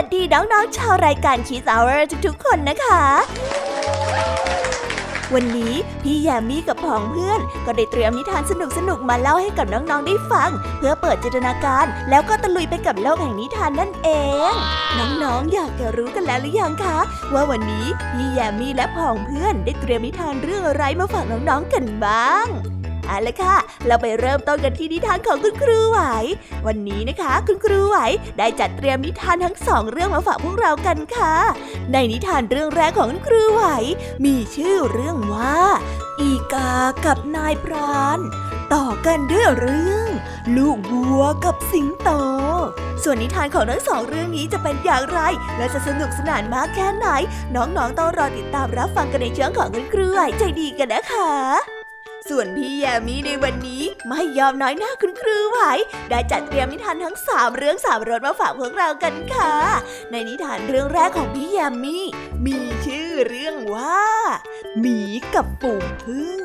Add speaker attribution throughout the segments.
Speaker 1: วัสดีน้องๆชาวรายการ Kiss Hour ทุกๆคนนะคะ วันนี้พี่แยมมี่กับผองเพื่อนก็ได้เตรียมนิทานสนุกๆมาเล่าให้กับน้องๆได้ฟัง เพื่อเปิดจินตนาการ แล้วก็ตะลุยไปกับโลกแห่งนิทานนั่นเอง น้องๆอยากจะรู้กันแล้วหรือยังคะ ว่าวันนี้พี่แยมมี่และผองเพื่อนได้เตรียมนิทานเรื่องอะไรมาฝากน้องๆกันบ้าง เอาละค่ะ เราไปเริ่มต้นกันที่นิทานของคุณครูไหว วันนี้นะคะ คุณครูไหวได้จัดเตรียมนิทานทั้งสองเรื่องมาฝากพวกเรากันค่ะ ในนิทานเรื่องแรกของคุณครูไหว มีชื่อเรื่องว่า อีกากับนายพรานต่อกันด้วยเรื่อง ลูกวัวกับสิงโต ส่วนนิทานของทั้งสองเรื่องนี้จะเป็นอย่างไร และจะสนุกสนานมากแค่ไหน น้องๆต้องรอติดตามรับฟังกันในช่วงของคุณครูไหวใจดีกันนะคะ ส่วนพี่แยมมี่ในวันนี้ไม่ยอมน้อยหน้าคุณครูไหวได้จัดเตรียมนิทานทั้งสามเรื่องสามรสมาฝากพวกเรากันค่ะ ในนิทานเรื่องแรกของพี่แยมมี่มีชื่อเรื่องว่าหมีกับฝูงผึ้ง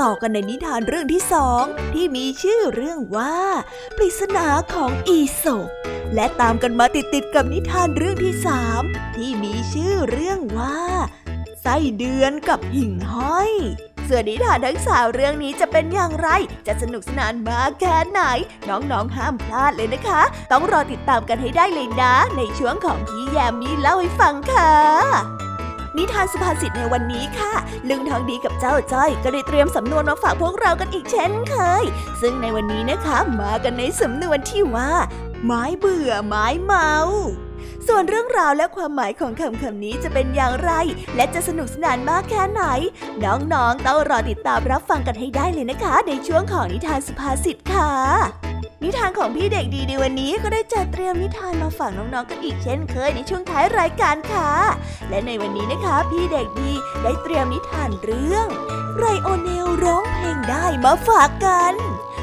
Speaker 1: ต่อกันในนิทานเรื่องที่สองที่มีชื่อเรื่องว่า ปริศนาของอีโศกและตามกันมาติดๆกับนิทานเรื่องที่สามที่มีชื่อเรื่องว่า ไส้เดือนกับหิ่งห้อย ส่วนนิทานทั้งสามเรื่องนี้จะเป็นอย่างไร จะสนุกสนานมากแค่ไหน น้องๆห้ามพลาดเลยนะคะ ต้องรอติดตามกันให้ได้เลยนะ ในช่วงของพี่แยมมี่เล่าให้ฟังค่ะนิทานสุภาษิตในวันนี้ค่ะ ลุงทองดีกับเจ้าจ้อย ก็ได้เตรียมสำนวนมาฝากพวกเรากันอีกเช่นเคย ซึ่งในวันนี้นะคะ มากันในสำนวนที่ว่า ไม้เบื่อไม้เมา ส่วนเรื่องราวและความหมายของคำคำนี้จะเป็นอย่างไร และจะสนุกสนานมากแค่ไหน น้องๆต้องรอติดตามรับฟังกันให้ได้เลยนะคะ ในช่วงของนิทานสุภาษิตค่ะนิทานของพี่เด็กดีในวันนี้ก็ได้จัดเตรียมนิทานมาฝากน้องๆกันอีกเช่นเคยในช่วงท้ายรายการค่ะ และในวันนี้นะคะ พี่เด็กดีได้เตรียมนิทานเรื่อง ไรโอเนลร้องเพลงได้มาฝากกัน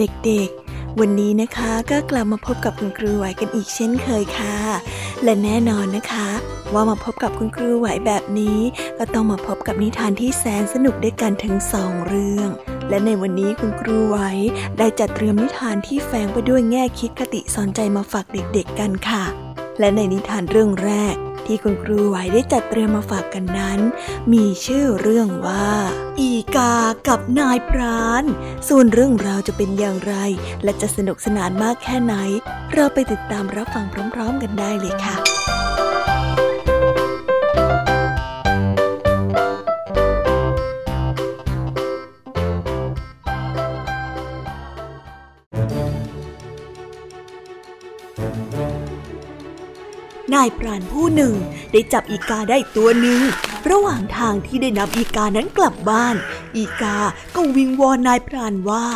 Speaker 1: เด็กๆ วันนี้นะคะก็กลับมาพบกับคุณครูไหวกันอีกเช่นเคยค่ะ และแน่นอนนะคะ ว่ามาพบกับคุณครูไหวแบบนี้ ก็ต้องมาพบกับนิทานที่แสนสนุกด้วยกันถึงสองเรื่อง และในวันนี้คุณครูไหวได้จัดเตรียมนิทานที่แฝงไปด้วยแง่คิดคติสอนใจมาฝากเด็กๆกันค่ะ และในนิทานเรื่องแรก ที่คุณครูไหวได้จัดเตรียมมาฝากกันนั้น มีชื่อเรื่องว่า อีกากับนายพราน ส่วนเรื่องราวจะเป็นอย่างไร และจะสนุกสนานมากแค่ไหน เราไปติดตามรับฟังพร้อม ๆ กันได้เลยค่ะ นายพรานผู้หนึ่งได้จับอีกาได้ตัวหนึ่ง ระหว่างทางที่ได้นำอีกานั้นกลับบ้าน อีกาก็วิงวอนนายพรานว่า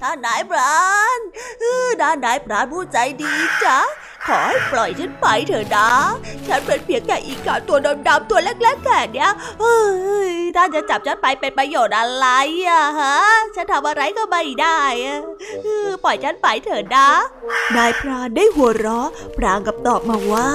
Speaker 1: ท่านนายพรานด้านนายพรานผู้ใจดีจ้ะ ขอให้ปล่อยฉันไปเถอะนะ ฉันเป็นเพียงแค่อีกาตัวดำๆตัวเล็กๆแค่เนี้ยเฮ้ยถ้าจะจับฉันไปเป็นประโยชน์อะไรอะฮะ ฉันทำอะไรก็ไม่ได้อะปล่อยฉันไปเถอะนะ นายพรานได้หัวเราะ พรางกับตอบมาว่า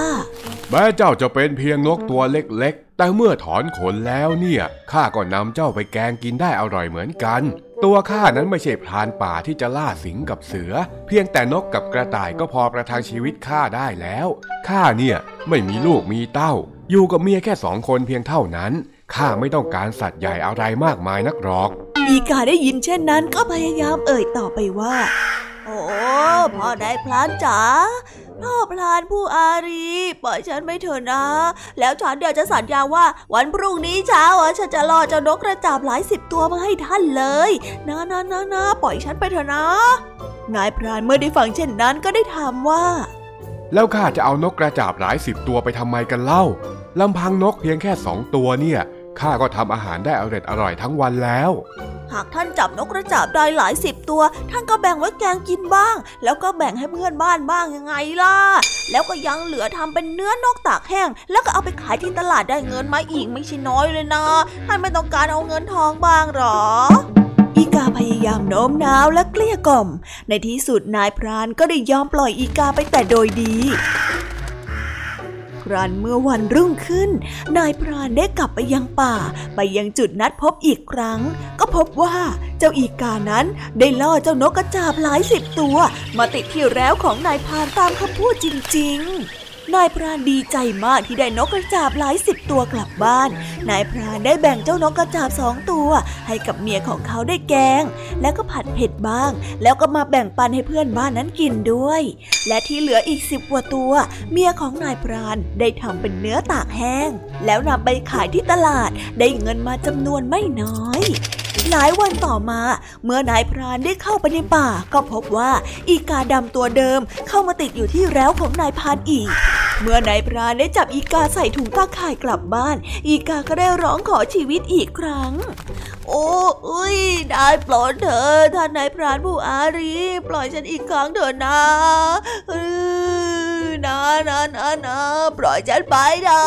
Speaker 2: แม้เจ้าจะเป็นเพียงนกตัวเล็กๆ แต่เมื่อถอนขนแล้วเนี่ย ข้าก็นำเจ้าไปแกงกินได้อร่อยเหมือนกัน ตัวข้านั้นไม่ใช่พรานป่าที่จะล่าสิงกับเสือ เพียงแต่นกกับกระต่ายก็พอประทังชีวิตข้าได้แล้วข้าเนี่ยไม่มีลูกมีเต้า อยู่กับเมียแค่สองคนเพียงเท่านั้นข้าไม่ต้องการสัตว์ใหญ่อะไรมากมายนักหรอก
Speaker 1: อีกาได้ยินเช่นนั้นก็พยายามเอ่ยต่อไปว่า โอ้พ่อได้พลานจ๋าพ่อพลานผู้อารีปล่อยฉันไม่เถอะนะ แล้วฉันเดี๋ยวจะสัญญาว่าวันพรุ่งนี้เช้าฉันจะล่อเจ้านกกระจาบหลายสิบตัวมาให้ท่านเลยนะนะนะนะปล่อยฉันไปเถอะนะ นายพรานเมื่อได้ฟังเช่นนั้นก็ได้ถามว่า
Speaker 2: แล้วข้าจะเอานกกระจาบหลายสิบตัวไปทำไมกันเล่าลำพังนกเพียงแค่สองตัวเนี่ยข้าก็ทำอาหารได้อร่อยอร่อยทั้งวันแล้ว
Speaker 1: หากท่านจับนกกระจาบได้หลายสิบตัว ท่านก็แบ่งไว้แกงกินบ้าง แล้วก็แบ่งให้เพื่อนบ้านบ้างยังไงล่ะ แล้วก็ยังเหลือทำเป็นเนื้อนกตากแห้ง แล้วก็เอาไปขายที่ตลาดได้เงินมาอีกไม่ใช่น้อยเลยนะ ท่านไม่ต้องการเอาเงินทองบ้างหรออีกาพยายามโน้มน้าวและเกลี้ยกล่อม ในที่สุดนายพรานก็ได้ยอมปล่อยอีกาไปแต่โดยดีครันเมื่อวันรุ่งขึ้น นายพรานได้กลับไปยังป่า ไปยังจุดนัดพบอีกครั้ง พบว่าเจ้าอีกานั้นได้ล่อเจ้านกกระจาบหลายสิบตัว มาติดที่แล้วของนายพรานตามคำพูดจริง ๆนายพรานดีใจมากที่ได้นกกระจาบหลายสิบตัวกลับบ้าน นายพรานได้แบ่งเจ้านกกระจาบสองตัว ให้กับเมียของเขาได้แกง แล้วก็ผัดเผ็ดบ้าง แล้วก็มาแบ่งปันให้เพื่อนบ้านนั้นกินด้วย และที่เหลืออีกสิบกว่าตัว เมียของนายพรานได้ทำเป็นเนื้อตากแห้ง แล้วนำไปขายที่ตลาดได้เงินมาจำนวนไม่น้อย หลายวันต่อมา เมื่อนายพรานได้เข้าไปในป่า ก็พบว่าอีกาดำตัวเดิมเข้ามาติดอยู่ที่แล้วของนายพรานอีก เมื่อนายพรานได้จับอีกาใส่ถุงตาข่ายกลับบ้าน อีกาก็ได้ร้องขอชีวิตอีกครั้ง โอ้อุ้ยได้ปล่อยเถอะท่านนายพรานผู้อารีปล่อยฉันอีกครั้งเถอะนะนะนะนะนะปล่อยฉันไปนะ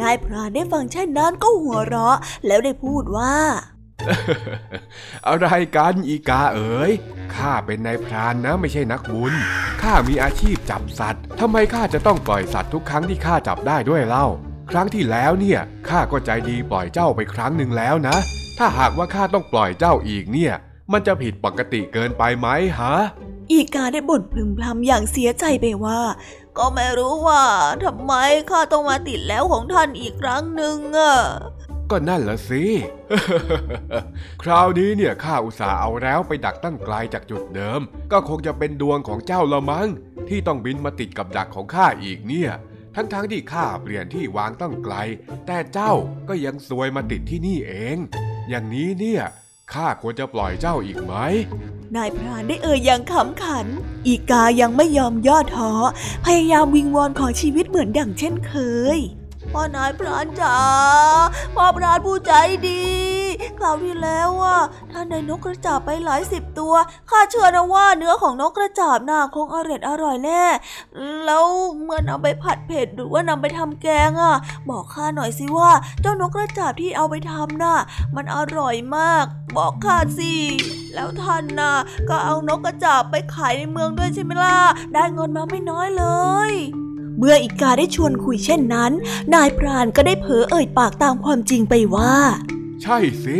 Speaker 1: นายพรานได้ฟังเช่นนั้นก็หัวเราะ แล้วได้พูดว่า
Speaker 2: อะไรกันอีกาเอ๋ยข้าเป็นนายพรานนะไม่ใช่นักบุญข้ามีอาชีพจับสัตว์ทำไมข้าจะต้องปล่อยสัตว์ทุกครั้งที่ข้าจับได้ด้วยเล่า ครั้งที่แล้วเนี่ยข้าก็ใจดีปล่อยเจ้าไปครั้งหนึ่งแล้วนะ ถ้าหากว่าข้าต้องปล่อยเจ้าอีกเนี่ย มันจะผิดปกติเกินไปไหมฮะ
Speaker 1: อีกาได้บ่นพึมพำอย่างเสียใจไปว่า ก็ไม่รู้ว่าทำไมข้าต้องมาติดแล้วของท่านอีกครั้งหนึ่งอะ
Speaker 2: ก็นั่นละสิ คราวนี้เนี่ยข้าอุตส่าห์เอาแล้วไปดักตั้งไกลจากจุดเดิม ก็คงจะเป็นดวงของเจ้าละมั้งที่ต้องบินมาติดกับดักของข้าอีกเนี่ย ทั้งๆทที่ข้าเปลี่ยนที่วางตั้งไกล แต่เจ้าก็ยังซวยมาติดที่นี่เอง อย่างนี้เนี่ยข้าควรจะปล่อยเจ้าอีกไหม
Speaker 1: นายพรานได้เอ่ยอย่างขำขัน อีกายังไม่ยอมย่อท้อ พยายามวิงวอนขอชีวิตเหมือนดั่งเช่นเคย พ่อนายพรานจ๋าพ่อพรานผู้ใจดีคราวที่แล้วว่าท่านได้นกกระจาบไปหลายสิบตัวข้าเชื่อนะว่าเนื้อของนกกระจาบน่าคงอร่อยอร่อยแน่แล้วเมื่อนำไปผัดเผ็ดหรือว่านำไปทำแกงอะ บอกข้าหน่อยสิว่าเจ้านกกระจาบที่เอาไปทำน่ะ มันอร่อยมาก บอกข้าสิแล้วท่านน่ะ ก็เอานกกระจาบไปขายในเมืองด้วยใช่ไหมล่ะได้เงินมาไม่น้อยเลย เมื่ออีกาได้ชวนคุยเช่นนั้น นายพรานก็ได้เผลอเอ่ยปากตามความจริงไปว่า
Speaker 2: ใช่สิ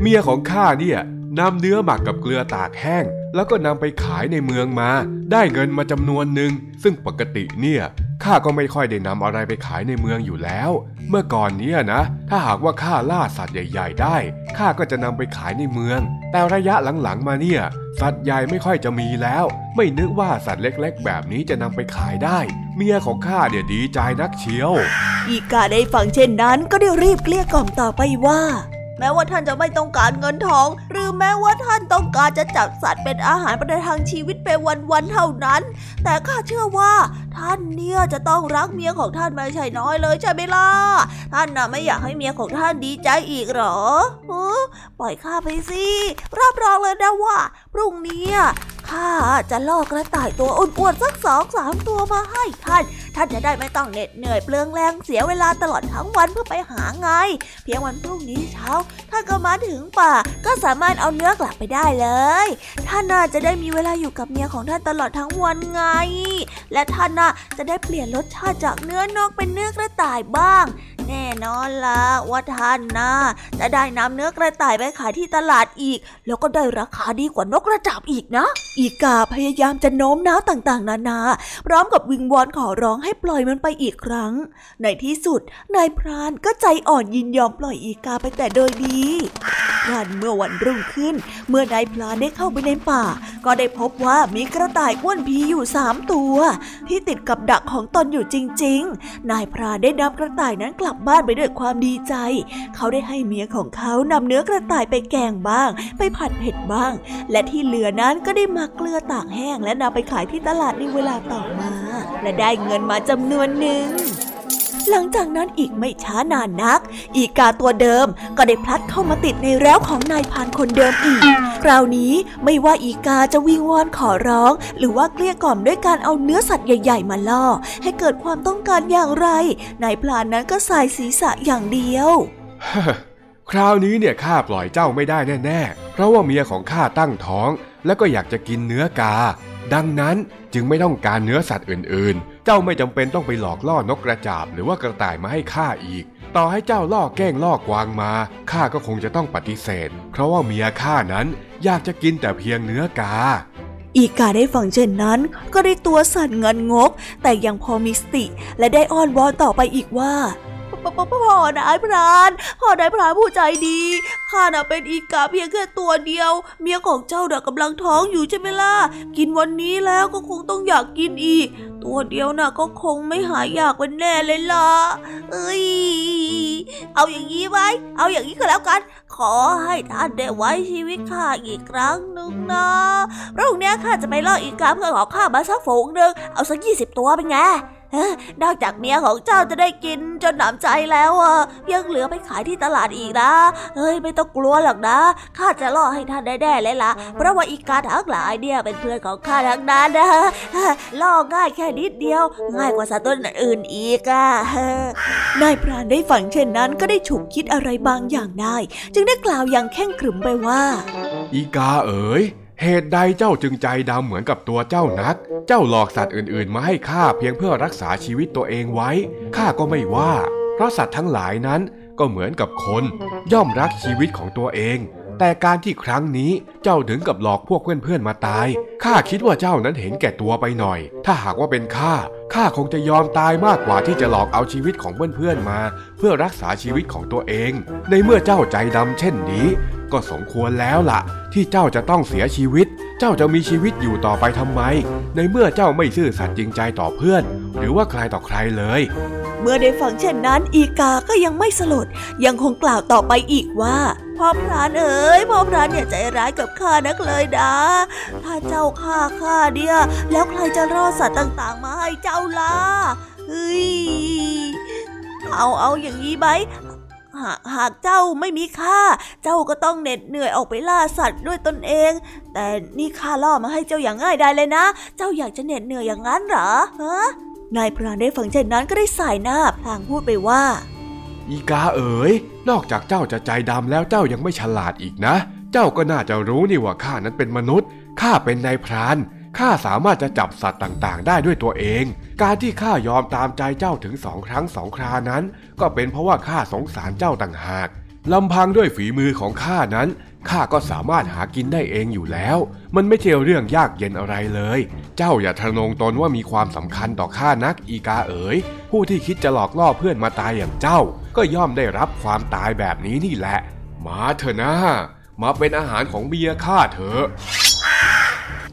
Speaker 2: เมียของข้าเนี่ยนำเนื้อหมักกับเกลือตากแห้ง แล้วก็นำไปขายในเมืองมา ได้เงินมาจำนวนหนึ่งซึ่งปกติเนี่ย ข้าก็ไม่ค่อยได้นำอะไรไปขายในเมืองอยู่แล้ว เมื่อก่อนเนี้ยนะ ถ้าหากว่าข้าล่าสัตว์ใหญ่ ๆ ได้ข้าก็จะนำไปขายในเมือง แต่ระยะหลังๆมาเนี่ย สัตว์ใหญ่ไม่ค่อยจะมีแล้ว ไม่นึกว่าสัตว์เล็กๆ แบบนี้จะนำไปขายได้ เมียของข้าเนี่ยดีใจนักเชียว
Speaker 1: อีกาได้ฟังเช่นนั้นก็ได้รีบเกลี้ยกล่อมต่อไปว่า แม้ว่าท่านจะไม่ต้องการเงินทอง หรือแม้ว่าท่านต้องการจะจับสัตว์เป็นอาหารประทังชีวิตไปวันๆเท่านั้น แต่ข้าเชื่อว่า ท่านเนี่ยจะต้องรักเมียของท่านไม่ใช่น้อยเลยใช่ไหมล่ะท่านน่ะไม่อยากให้เมียของท่านดีใจอีกหรอปล่อยข้าไปสิรับรองเลยนะว่า พรุ่งนี้ ข้าจะล่อกระต่ายตัวอ้วนๆสักสองสามตัวมาให้ท่าน ท่านจะได้ไม่ต้องเหน็ดเหนื่อยเปลืองแรงเสียเวลาตลอดทั้งวันเพื่อไปหาไง เพียงวันพรุ่งนี้เช้า ท่านก็มาถึงป่า ก็สามารถเอาเนื้อกลับไปได้เลย ท่านน่าจะได้มีเวลาอยู่กับเมียของท่านตลอดทั้งวันไง และท่านน่ะจะได้เปลี่ยนรสชาติจากเนื้อนกเป็นเนื้อกระต่ายบ้าง แน่นอนละว่าท่านนะจะได้นำเนื้อกระต่ายไปขายที่ตลาดอีก แล้วก็ได้ราคาดีกว่านกกระจาบอีกนะ อีกาพยายามจะโน้มน้าวต่างๆ นานา พร้อมกับวิงวอนขอร้องให้ปล่อยมันไปอีกครั้ง ในที่สุดนายพรานก็ใจอ่อนยินยอมปล่อยอีกาไปแต่โดยดีรันเมื่อวันรุ่งขึ้น เมื่อนายพรานได้เข้าไปในป่า ก็ได้พบว่ามีกระต่ายอ้วนพีอยู่สามตัว ที่ติดกับดักของตนอยู่จริง ๆ นายพรานได้นำกระต่ายนั้นกลับบ้านไปด้วยความดีใจ เขาได้ให้เมียของเขานำเนื้อกระต่ายไปแกงบ้าง ไปผัดเผ็ดบ้าง และที่เหลือนั้นก็ได้มาเกลือตากแห้ง และนำไปขายที่ตลาดในเวลาต่อมา และได้เงินมาจำนวนหนึ่ง หลังจากนั้นอีกไม่ช้านานนัก อีกาตัวเดิมก็ได้พลัดเข้ามาติดในแล้วของนายพานคนเดิมอีก คราวนี้ไม่ว่าอีกาจะวิงวอนขอร้อง หรือว่าเกลี้ยกล่อมด้วยการเอาเนื้อสัตว์ใหญ่ ๆ มาล่อ ให้เกิดความต้องการอย่างไร นายพลานนั้นก็สายศีรษะอย่างเดียว
Speaker 2: คราวนี้เนี่ยข้าปล่อยเจ้าไม่ได้แน่ๆ เพราะว่าเมียของข้าตั้งท้อง แล้วก็อยากจะกินเนื้อกา ดังนั้นจึงไม่ต้องการเนื้อสัตว์อื่น เจ้าไม่จำเป็นต้องไปหลอกล่อนกกระจาบหรือว่ากระต่ายมาให้ข้าอีก ต่อให้เจ้าล่อแกล้งล่อกวางมาข้าก็คงจะต้องปฏิเสธ เพราะว่าเมียข้านั้นอยากจะกินแต่เพียงเนื้อกา
Speaker 1: อีกาได้ฟังเช่นนั้น ก็ได้ตัวสั่นเงินงก แต่ยังพอมีสติและได้อ้อนวอนต่อไปอีกว่า พ่อนายพรานพ่อนายพรานผู้ใจดีข้าน่ะเป็นอีกาเพียงแค่ตัวเดียว เมียของเจ้าน่ะกำลังท้องอยู่ใช่ไหมล่ะกินวันนี้แล้วก็คงต้องอยากกินอีก ตัวเดียวน่ะก็คงไม่หายอยากเป็นแน่เลยล่ะเอ้ยเอาอย่างนี้ไว้ เอาอย่างนี้ก็แล้วกัน ขอให้ท่านได้ไว้ชีวิตข้าอีกครั้งหนึ่งนะพรุ่งนี้ข้าจะไปล่ออีกาเพื่อขอข้ามาสักฝูงหนึ่งเอาสักยี่สิบตัวเป็นไง นอกจากเมียของเจ้าจะได้กินจนหนำใจแล้วอะยังเหลือไปขายที่ตลาดอีกนะเฮ้ยไม่ต้องกลัวหรอกนะข้าจะล่อให้ท่านได้แน่เลยล่ะเพราะว่าอีกาทั้งหลายเนี่ยเป็นเพื่อนของข้าทั้งนั้นนะล่อง่ายแค่นิดเดียว ง่ายกว่าสัตว์ตัวอื่นอีกอะนายพรานได้ฟังเช่นนั้นก็ได้ฉุกคิดอะไรบางอย่างได้ จึงได้กล่าวอย่างแข่งขรึมไปว่า
Speaker 2: อีกาเอ๋ย เหตุใดเจ้าจึงใจดำเหมือนกับตัวเจ้านัก เจ้าหลอกสัตว์อื่นๆ มาให้ข้าเพียงเพื่อรักษาชีวิตตัวเองไว้ ข้าก็ไม่ว่า เพราะสัตว์ทั้งหลายนั้นก็เหมือนกับคน ย่อมรักชีวิตของตัวเอง แต่การที่ครั้งนี้เจ้าถึงกับหลอกพวกเพื่อนๆมาตาย ข้าคิดว่าเจ้านั้นเห็นแก่ตัวไปหน่อย ถ้าหากว่าเป็นข้า ข้าคงจะยอมตายมากกว่าที่จะหลอกเอาชีวิตของเพื่อนๆมา เพื่อรักษาชีวิตของตัวเอง ในเมื่อเจ้าใจดำเช่นนี้ ก็สมควรแล้วล่ะ ที่เจ้าจะต้องเสียชีวิต เจ้าจะมีชีวิตอยู่ต่อไปทำไม ในเมื่อเจ้าไม่ซื่อสัตย์จริงใจต่อเพื่อน หรือว่าใครต่อใครเลย
Speaker 1: เมื่อได้ฟังเช่นนั้น อีกาก็ยังไม่สลด ยังคงกล่าวต่อไปอีกว่าพ่อพรานเอ๋ยพ่อพรานอย่าใจร้ายกับข้านักเลยนะ ถ้าเจ้าฆ่าข้าเนี่ย แล้วใครจะรอดสัตว์ต่าง ๆ มาให้เจ้าาล่ะเฮ้ยเอาเอาอย่างนี้ไหมหากหากเจ้าไม่มีค่า เจ้าก็ต้องเหน็ดเหนื่อยออกไปล่าสัตว์ด้วยตนเอง แต่นี่ข้าล่อมาให้เจ้าอย่างง่ายได้เลยนะ เจ้าอยากจะเหน็ดเหนื่อยอย่างนั้นเหรอฮะนายพรานได้ฟังเช่นนั้นก็ได้สายหน้าพลางพูดไปว่า
Speaker 2: อีกาเอ๋ย นอกจากเจ้าจะใจดำแล้วเจ้ายังไม่ฉลาดอีกนะ เจ้าก็น่าจะรู้นี่ว่าข้านั้นเป็นมนุษย์ข้าเป็นนายพราน ข้าสามารถจะจับสัตว์ต่างๆ ได้ด้วยตัวเอง การที่ข้ายอมตามใจเจ้าถึงสองครั้งสองครานั้น ก็เป็นเพราะว่าข้าสงสารเจ้าต่างหากลำพังด้วยฝีมือของข้านั้นข้าก็สามารถหากินได้เองอยู่แล้ว มันไม่ใช่เรื่องยากเย็นอะไรเลย เจ้าอย่าทะนงตนว่ามีความสำคัญต่อข้านักอีกาเอ๋ย ผู้ที่คิดจะหลอกล่อเพื่อนมาตายอย่างเจ้า ก็ย่อมได้รับความตายแบบนี้นี่แหละ มาเถอะนะ มาเป็นอาหารของเบียข้าเถอะ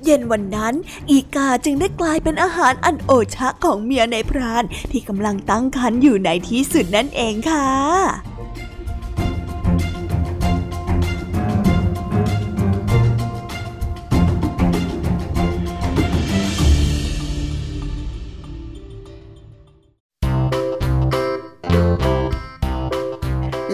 Speaker 1: เย็นวันนั้น อีกาจึงได้กลายเป็นอาหารอันโอชะของเมียในพรานที่กำลังตั้งครรภ์อยู่ในที่สุดนั่นเองค่ะ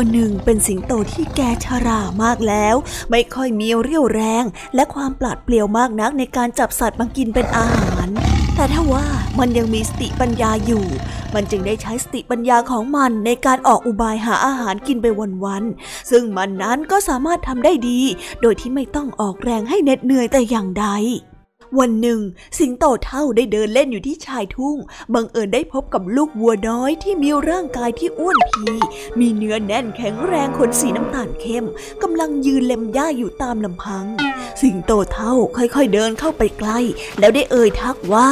Speaker 1: ตัวหนึ่งเป็นสิงโตที่แกชรามากแล้ว ไม่ค่อยมีเรี่ยวแรง และความปลาดเปลี่ยวมากนักในการจับสัตว์มากินเป็นอาหาร แต่ถ้าว่ามันยังมีสติปัญญาอยู่ มันจึงได้ใช้สติปัญญาของมันในการออกอุบายหาอาหารกินไปวันๆ ซึ่งมันนั้นก็สามารถทำได้ดี โดยที่ไม่ต้องออกแรงให้เหน็ดเหนื่อยแต่อย่างใด วันหนึ่ง สิงโตเท่าได้เดินเล่นอยู่ที่ชายทุ่ง บังเอิญได้พบกับลูกวัวน้อยที่มีร่างกายที่อ้วนพี มีเนื้อแน่นแข็งแรงขนสีน้ำตาลเข้มกำลังยืนเล็มหญ้าอยู่ตามลำพัง สิงโตเท่าค่อยๆเดินเข้าไปใกล้ แล้วได้เอ่ยทักว่า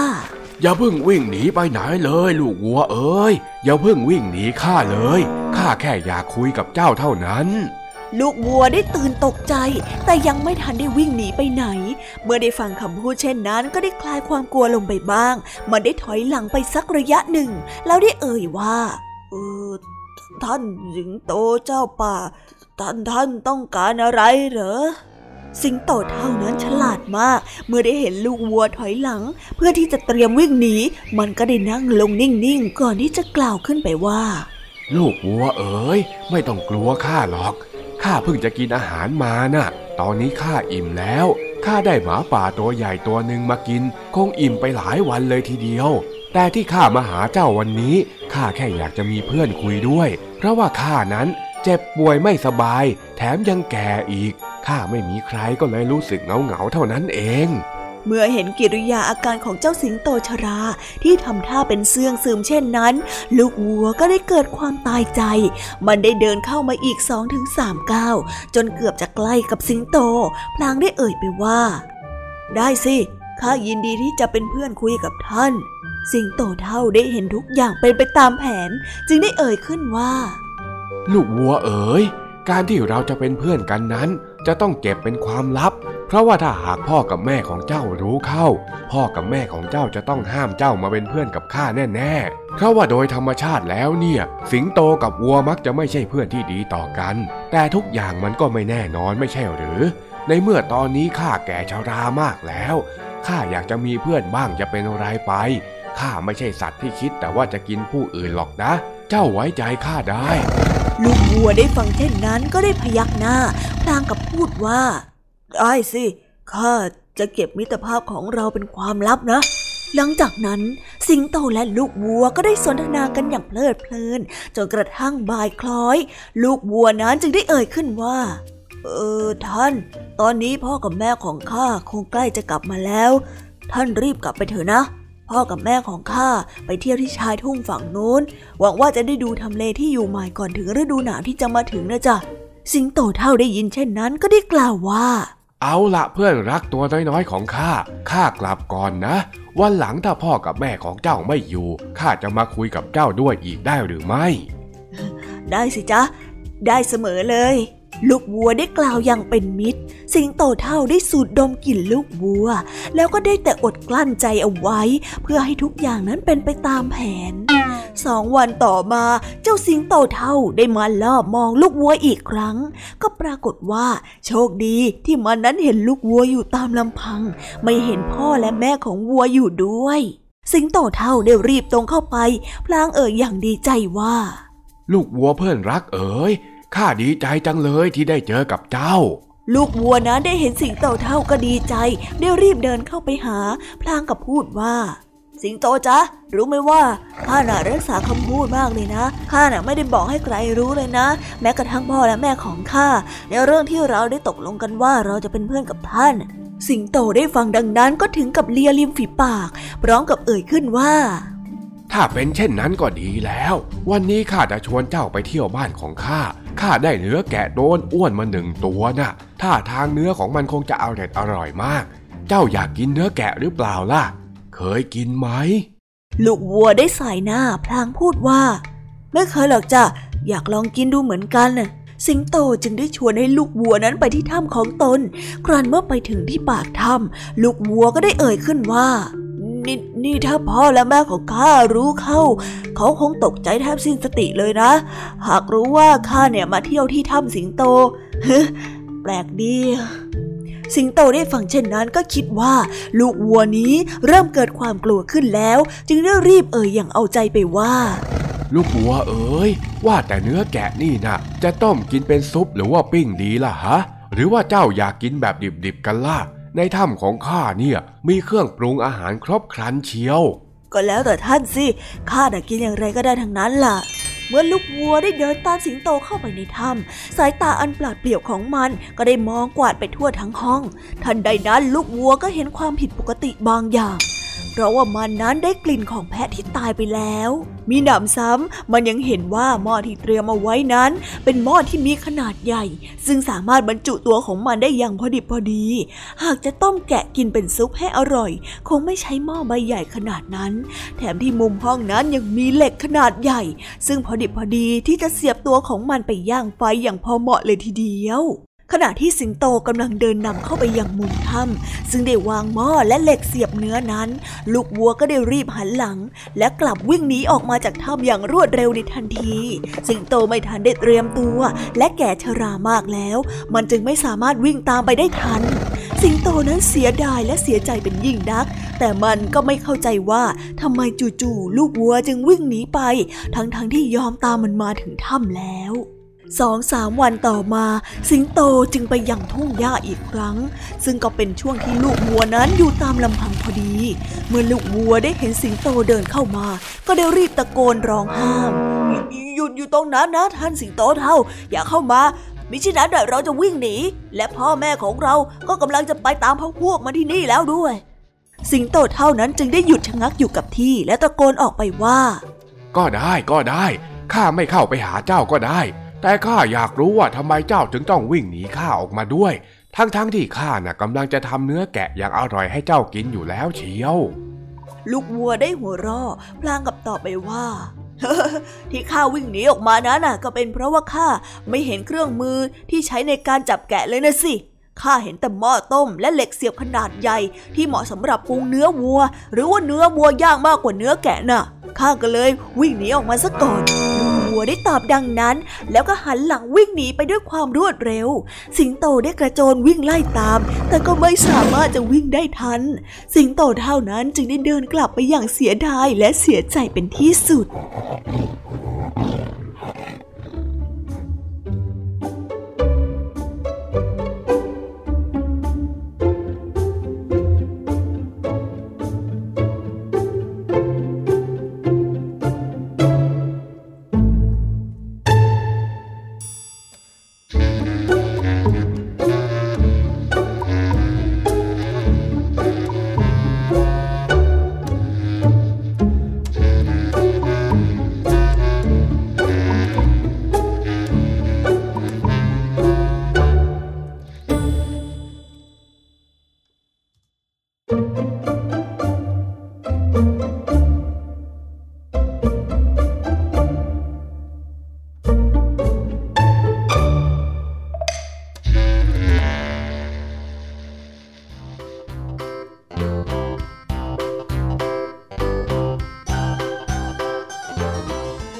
Speaker 2: อย่าเพิ่งวิ่งหนีไปไหนเลยลูกวัวเอ้ยอย่าเพิ่งวิ่งหนีข้าเลยข้าแค่อยากคุยกับเจ้าเท่านั้น
Speaker 1: ลูกวัวได้ตื่นตกใจ แต่ยังไม่ทันได้วิ่งหนีไปไหน เมื่อได้ฟังคำพูดเช่นนั้นก็ได้คลายความกลัวลงไปบ้าง มันได้ถอยหลังไปสักระยะหนึ่ง แล้วได้เอ่ยว่าเออท่านสิงโตเจ้าป่า ท่านท่านต้องการอะไรเหรอสิงโตเท่านั้นฉลาดมาก เมื่อได้เห็นลูกวัวถอยหลัง เพื่อที่จะเตรียมวิ่งหนี มันก็ได้นั่งลงนิ่งๆ ก่อนที่จะกล่าวขึ้นไปว่า
Speaker 2: ลูกวัวเอ๋ยไม่ต้องกลัวข้าหรอก ข้าเพิ่งจะกินอาหารมานะ่ะ ตอนนี้ข้าอิ่มแล้ว ข้าได้หมาป่าตัวใหญ่ตัวหนึ่งมากิน คงอิ่มไปหลายวันเลยทีเดียว แต่ที่ข้ามาหาเจ้าวันนี้ ข้าแค่อยากจะมีเพื่อนคุยด้วย เพราะว่าข้านั้นเจ็บป่วยไม่สบาย แถมยังแก่อีก ข้าไม่มีใครก็เลยรู้สึกเหงาเหงาเท่านั้นเอง
Speaker 1: เมื่อเห็นกิริยาอาการของเจ้าสิงโตชราที่ทำท่าเป็นเสื่องซึมเช่นนั้น ลูกวัวก็ได้เกิดความตายใจ มันได้เดินเข้ามาอีกสองถึงสามก้าวจนเกือบจะใกล้กับสิงโต พลางได้เอ่ยไปว่า ได้สิข้ายินดีที่จะเป็นเพื่อนคุยกับท่าน สิงโตเท่าได้เห็นทุกอย่างเป็นไปตามแผน จึงได้เอ่ยขึ้นว่า
Speaker 2: ลูกวัวเอ๋ยการที่เราจะเป็นเพื่อนกันนั้น จะต้องเก็บเป็นความลับ เพราะว่าถ้าหากพ่อกับแม่ของเจ้ารู้เข้า พ่อกับแม่ของเจ้าจะต้องห้ามเจ้ามาเป็นเพื่อนกับข้าแน่ๆ เพราะว่าโดยธรรมชาติแล้วเนี่ย สิงโตกับวัวมักจะไม่ใช่เพื่อนที่ดีต่อกัน แต่ทุกอย่างมันก็ไม่แน่นอนไม่ใช่หรือ ในเมื่อตอนนี้ข้าแก่ชรามากแล้วข้าอยากจะมีเพื่อนบ้างจะเป็นอะไรไปข้าไม่ใช่สัตว์ที่คิดแต่ว่าจะกินผู้อื่นหรอกนะ เจ้าไว้ใจข้าได้
Speaker 1: ลูกวัวได้ฟังเช่นนั้นก็ได้พยักหน้า พลางกับพูดว่า ได้สิข้าจะเก็บมิตรภาพของเราเป็นความลับนะ หลังจากนั้น สิงโตและลูกวัวก็ได้สนทนากันอย่างเพลิดเพลินจนกระทั่งบ่ายคล้อย ลูกวัวนั้นจึงได้เอ่ยขึ้นว่า เออท่าน ตอนนี้พ่อกับแม่ของข้าคงใกล้จะกลับมาแล้ว ท่านรีบกลับไปเถอะนะ พ่อกับแม่ของข้าไปเที่ยวที่ชายทุ่งฝั่งโน้น หวังว่าจะได้ดูทำเลที่อยู่ใหม่ก่อนถึงฤดูหนาวที่จะมาถึงนะจ๊ะ สิงโตเท่าได้ยินเช่นนั้นก็ได้กล่าวว่า
Speaker 2: เอาละเพื่อนรักตัวน้อยๆของข้า ข้ากลับก่อนนะ วันหลังถ้าพ่อกับแม่ของเจ้าไม่อยู่ ข้าจะมาคุยกับเจ้าด้วยอีกได้หรือไม่
Speaker 1: ได้สิจ๊ะ ได้เสมอเลย ลูกวัวได้กล่าวอย่างเป็นมิตร สิงโตเท่าได้สูดดมกลิ่นลูกวัว แล้วก็ได้แต่อดกลั้นใจเอาไว้ เพื่อให้ทุกอย่างนั้นเป็นไปตามแผน สองวันต่อมาเจ้าสิงโตเท่าได้มาลอบมองลูกวัวอีกครั้ง ก็ปรากฏว่า โชคดีที่มันนั้นเห็นลูกวัวอยู่ตามลำพัง ไม่เห็นพ่อและแม่ของวัวอยู่ด้วย สิงโตเท่าได้รีบตรงเข้าไป พลางเอ่ยอย่างดีใจว่า
Speaker 2: ลูกวัวเพื่อนรักเอ๋ย ข้าดีใจจังเลยที่ได้เจอกับเจ้า
Speaker 1: ลูกวัวนั้นได้เห็นสิงโตเท่าก็ดีใจ ได้รีบเดินเข้าไปหา พลางกับพูดว่า สิงโตจ๊ะ รู้ไหมว่าข้าน่ะรักษาคำพูดมากเลยนะข้าน่ะไม่ได้บอกให้ใครรู้เลยนะ แม้กระทั่งพ่อและแม่ของข้าในเรื่องที่เราได้ตกลงกันว่าเราจะเป็นเพื่อนกับท่าน สิงโตได้ฟังดังนั้นก็ถึงกับเลียริมฝีปาก พร้อมกับเอ่ยขึ้นว่า
Speaker 2: ถ้าเป็นเช่นนั้นก็ดีแล้ว วันนี้ข้าจะชวนเจ้าไปเที่ยวบ้านของข้า ข้าได้เนื้อแกะโดนอ้วนมาหนึ่งตัวนะ่ะถ้าทางเนื้อของมันคงจะอร่อยอร่อยมาก เจ้าอยากกินเนื้อแกะหรือเปล่าล่ะ เคยกินไหม
Speaker 1: ลูกวัวได้สายหน้าพลางพูดว่า ไม่เคยหรอกจ้ะ อยากลองกินดูเหมือนกันน่ะสิงโตจึงได้ชวนให้ลูกวัวนั้นไปที่ถ้ำของตน ครั้นเมื่อไปถึงที่ปากถ้ำลูกวัวก็ได้เอ่ยขึ้นว่า นี่นี่ถ้าพ่อและแม่ของข้ารู้เข้า เขาคงตกใจแทบสิ้นสติเลยนะ หากรู้ว่าข้าเนี่ยมาเที่ยวที่ถ้ำสิงโตฮึแปลกดีสิงโตได้ฟังเช่นนั้นก็คิดว่า ลูกวัวนี้เริ่มเกิดความกลัวขึ้นแล้ว จึงได้รีบเอ่ยอย่างเอาใจไปว่า
Speaker 2: ลูกวัวเอ๋ยว่าแต่เนื้อแกะนี่นะจะต้มกินเป็นซุปหรือว่าปิ้งดีล่ะฮะ หรือว่าเจ้าอยากกินแบบดิบๆกันล่ะ ในถ้ำของข้าเนี่ยมีเครื่องปรุงอาหารครบครันเชียว
Speaker 1: ก็แล้วแต่ท่านสิ ข้าน่ะกินอย่างไรก็ได้ทั้งนั้นล่ะ เมื่อลูกวัวได้เดินตามสิงโตเข้าไปในถ้ำสายตาอันปราดเปรี่ยวของมันก็ได้มองกวาดไปทั่วทั้งห้อง ทันใดนั้นลูกวัวก็เห็นความผิดปกติบางอย่าง เพราะว่ามันนั้นได้กลิ่นของแพะที่ตายไปแล้ว มีหนำซ้ำมันยังเห็นว่าหม้อที่เตรียมเอาไว้นั้น เป็นหม้อที่มีขนาดใหญ่ ซึ่งสามารถบรรจุตัวของมันได้อย่างพอดิบพอดี หากจะต้มแกะกินเป็นซุปให้อร่อย คงไม่ใช้หม้อใบใหญ่ขนาดนั้น แถมที่มุมห้องนั้นยังมีเหล็กขนาดใหญ่ ซึ่งพอดิบพอดีที่จะเสียบตัวของมันไปย่างไฟอย่างพอเหมาะเลยทีเดียว ขณะที่สิงโตกำลังเดินนำเข้าไปยังมุมถ้ำซึ่งได้วางหม้อและเหล็กเสียบเนื้อนั้น ลูกวัวก็ได้รีบหันหลัง และกลับวิ่งหนีออกมาจากถ้ำอย่างรวดเร็วในทันที สิงโตไม่ทันได้เตรียมตัว และแก่ชรามากแล้ว มันจึงไม่สามารถวิ่งตามไปได้ทัน สิงโตนั้นเสียดายและเสียใจเป็นยิ่งนัก แต่มันก็ไม่เข้าใจว่าทำไมจู่ๆลูกวัวจึงวิ่งหนีไป ทั้งๆทที่ยอมตามมันมาถึงถ้ำแล้ว สองสามวันต่อมา สิงโตจึงไปยังทุ่งหญ้าอีกครั้ง ซึ่งก็เป็นช่วงที่ลูกวัวนั้นอยู่ตามลำพังพอดี เมื่อลูกวัวได้เห็นสิงโตเดินเข้ามา ก็ได้รีบตะโกนร้องห้าม หยุดอยู่ตรงนั้นนะท่านสิงโตเท่า อย่าเข้ามามิฉะนั้นเราจะวิ่งหนี และพ่อแม่ของเราก็กำลังจะไปตามพวกพวกมาที่นี่แล้วด้วย สิงโตเท่านั้นจึงได้หยุดชะงักอยู่กับที่และตะโกนออกไปว่า
Speaker 2: ก็ได้ก็ได้ข้าไม่เข้าไปหาเจ้าก็ได้ แต่ข้าอยากรู้ว่าทำไมเจ้าถึงต้องวิ่งหนีข้าออกมาด้วย ทั้งๆทที่ข้าน่ะกำลังจะทำเนื้อแกะอย่างอร่อยให้เจ้ากินอยู่แล้วเชียว
Speaker 1: ลูกวัวได้หัวเราะพลางกับตอบไปว่าที่ข้าวิ่งหนีออกมานั้นน่ะ ก็เป็นเพราะว่าข้าไม่เห็นเครื่องมือที่ใช้ในการจับแกะเลยนะสิข้าเห็นแต่หม้อต้มและเหล็กเสียบขนาดใหญ่ ที่เหมาะสำหรับปรุงเนื้อวัว หรือว่าเนื้อวัวย่างมากกว่าเนื้อแกะน่ะข้าก็เลยวิ่งหนีออกมาซะก่อน วัวได้ตอบดังนั้น แล้วก็หันหลังวิ่งหนีไปด้วยความรวดเร็ว สิงโตได้กระโจนวิ่งไล่ตาม แต่ก็ไม่สามารถจะวิ่งได้ทัน สิงโตเท่านั้นจึงได้เดินกลับไปอย่างเสียดายและเสียใจเป็นที่สุด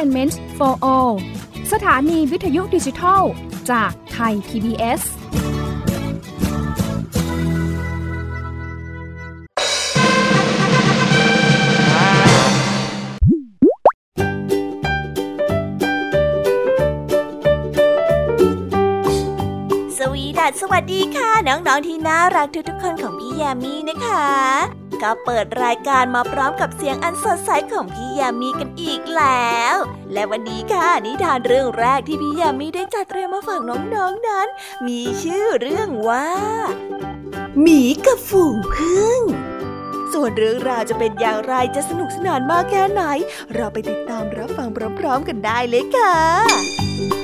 Speaker 3: Infotainment for All สถานีวิทยุดิจิทัล จากไทย PBS
Speaker 1: สวีดัสสวัสดีค่ะ น้อง ๆ ที่น่ารักทุกๆคนของพี่แยมมี่นะคะก็เปิดรายการมาพร้อมกับเสียงอันสดใสของพี่ยามีกัน อีกแล้ว และวันนี้ค่ะนิทานเรื่องแรกที่พี่ยามีได้จัดเตรียมมาฝากน้องๆนนั้น มีชื่อเรื่องว่าหมีกับฝูงพึ่งส่วนเรื่องราวจะเป็นอย่างไรจะสนุกสนานมากแค่ไหน เราไปติดตามรับฟังพร้อมๆกันได้เลยค่ะ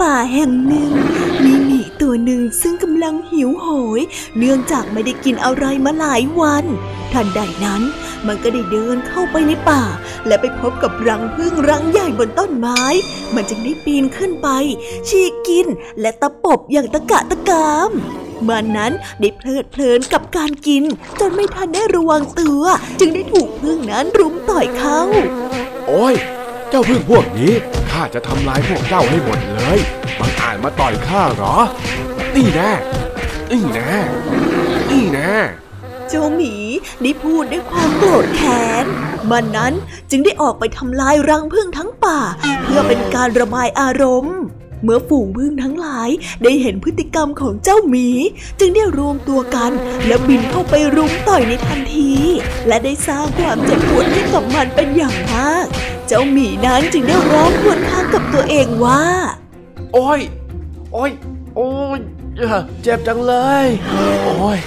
Speaker 1: ป่าแห่งหนึ่ง มีหมีตัวหนึ่งซึ่งกำลังหิวโหย เนื่องจากไม่ได้กินอะไรมาหลายวัน ทันใดนั้น มันก็ได้เดินเข้าไปในป่า และไปพบกับรังพึ่งรังใหญ่บนต้นไม้ มันจึงได้ปีนขึ้นไป ชีกินและตะปบอย่างตะกะตะกามมันนั้นได้เพลิดเพลินกับการกิน จนไม่ทันได้ระวังตัว จึงได้ถูกพึ่งนั้นรุมต่อยเขา
Speaker 2: โอ้ย จ้าพึ่งพวกนี้ข้าจะทำลายพวกเจ้าให้หมดเลยมันอ่านมาต่อยข้าหรอ นี่แน่นี่แน่นี่แน่
Speaker 1: เจ้าหมีได้พูดด้วยความโกรธแค้นมันนั้นจึงได้ออกไปทำลายรังพึ่งทั้งป่า เพื่อเป็นการระบายอารมณ์ เมื่อฝูงพึ่งทั้งหลายได้เห็นพฤติกรรมของเจ้าหมี จึงได้รวมตัวกัน และบินเข้าไปรุมต่อยในทันที และได้สร้างความเจ็บปวดให้กับมันเป็นอย่างมาก เจ้าหมีนั้นจึงได้ร้องครวญครางกับตัวเองว่า
Speaker 2: โอ้ย โอ้ย โอ้ย เจ็บจังเลย โอ้ย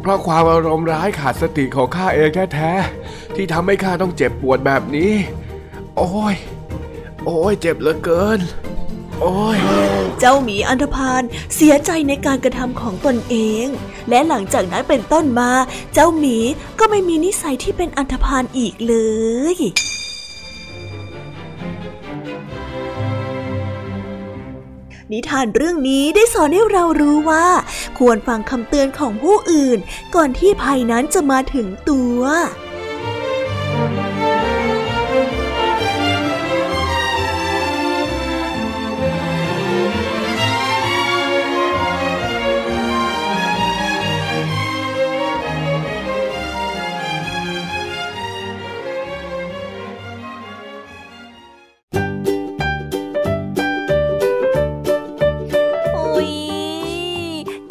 Speaker 2: เพราะความอารมณ์ร้ายขาดสติของข้าเองแท้ๆที่ทำให้ข้าต้องเจ็บปวดแบบนี้ โอ้ย โอ้ย เจ็บเหลือเกิน โอ้ย
Speaker 1: เจ้าหมีอันธพาลเสียใจในการกระทำของตนเอง และหลังจากนั้นเป็นต้นมา เจ้าหมีก็ไม่มีนิสัยที่เป็นอันธพาลอีกเลยนิทานเรื่องนี้ได้สอนให้เรารู้ว่า ควรฟังคำเตือนของผู้อื่น ก่อนที่ภัยนั้นจะมาถึงตัว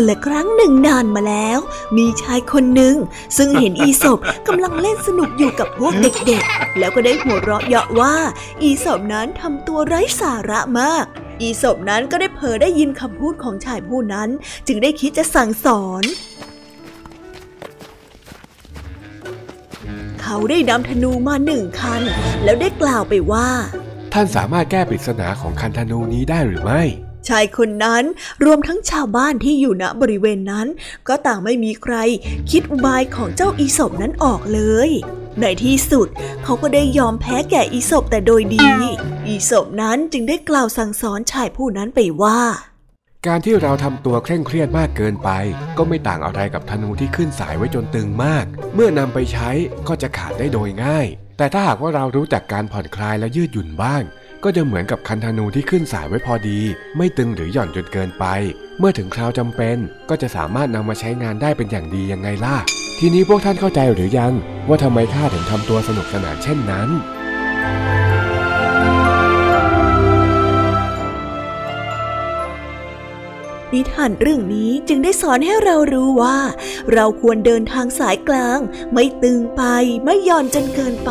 Speaker 1: กันละครั้งหนึ่งนานมาแล้ว มีชายคนหนึ่งซึ่งเห็นอีศบกำลังเล่นสนุกอยู่กับพวกเด็กๆ แล้วก็ได้หัวเราะเยาะว่า อีศบนั้นทำตัวไร้สาระมาก อีศบนั้นก็ได้เผลอได้ยินคำพูดของชายผู้นั้น จึงได้คิดจะสั่งสอนเขาได้นำธนูมาหนึ่งคัน แล้วได้กล่าวไปว่า
Speaker 2: ท่านสามารถแก้ปริศนาของคันธนูนี้ได้หรือไม่
Speaker 1: ชายคนนั้นรวมทั้งชาวบ้านที่อยู่ณบริเวณนั้น ก็ต่างไม่มีใครคิดอุบายของเจ้าอีศบนั้นออกเลย ในที่สุดเขาก็ได้ยอมแพ้แก่อีศบแต่โดยดี อีศบนั้นจึงได้กล่าวสั่งสอนชายผู้นั้นไปว่า
Speaker 2: การที่เราทำตัวเคร่งเครียดมากเกินไป ก็ไม่ต่างอะไรกับธนูที่ขึ้นสายไว้จนตึงมาก เมื่อนำไปใช้ก็จะขาดได้โดยง่าย แต่ถ้าหากว่าเรารู้จักการผ่อนคลายและยืดหยุ่นบ้าง ก็จะเหมือนกับคันธนูที่ขึ้นสายไว้พอดี ไม่ตึงหรือหย่อนจนเกินไป เมื่อถึงคราวจำเป็นก็จะสามารถนำมาใช้งานได้เป็นอย่างดียังไงล่ะ ทีนี้พวกท่านเข้าใจหรือยัง ว่าทำไมข้าถึงทำตัวสนุกสนานเช่นนั้น
Speaker 1: นิทานเรื่องนี้จึงได้สอนให้เรารู้ว่า เราควรเดินทางสายกลาง ไม่ตึงไปไม่หย่อนจนเกินไป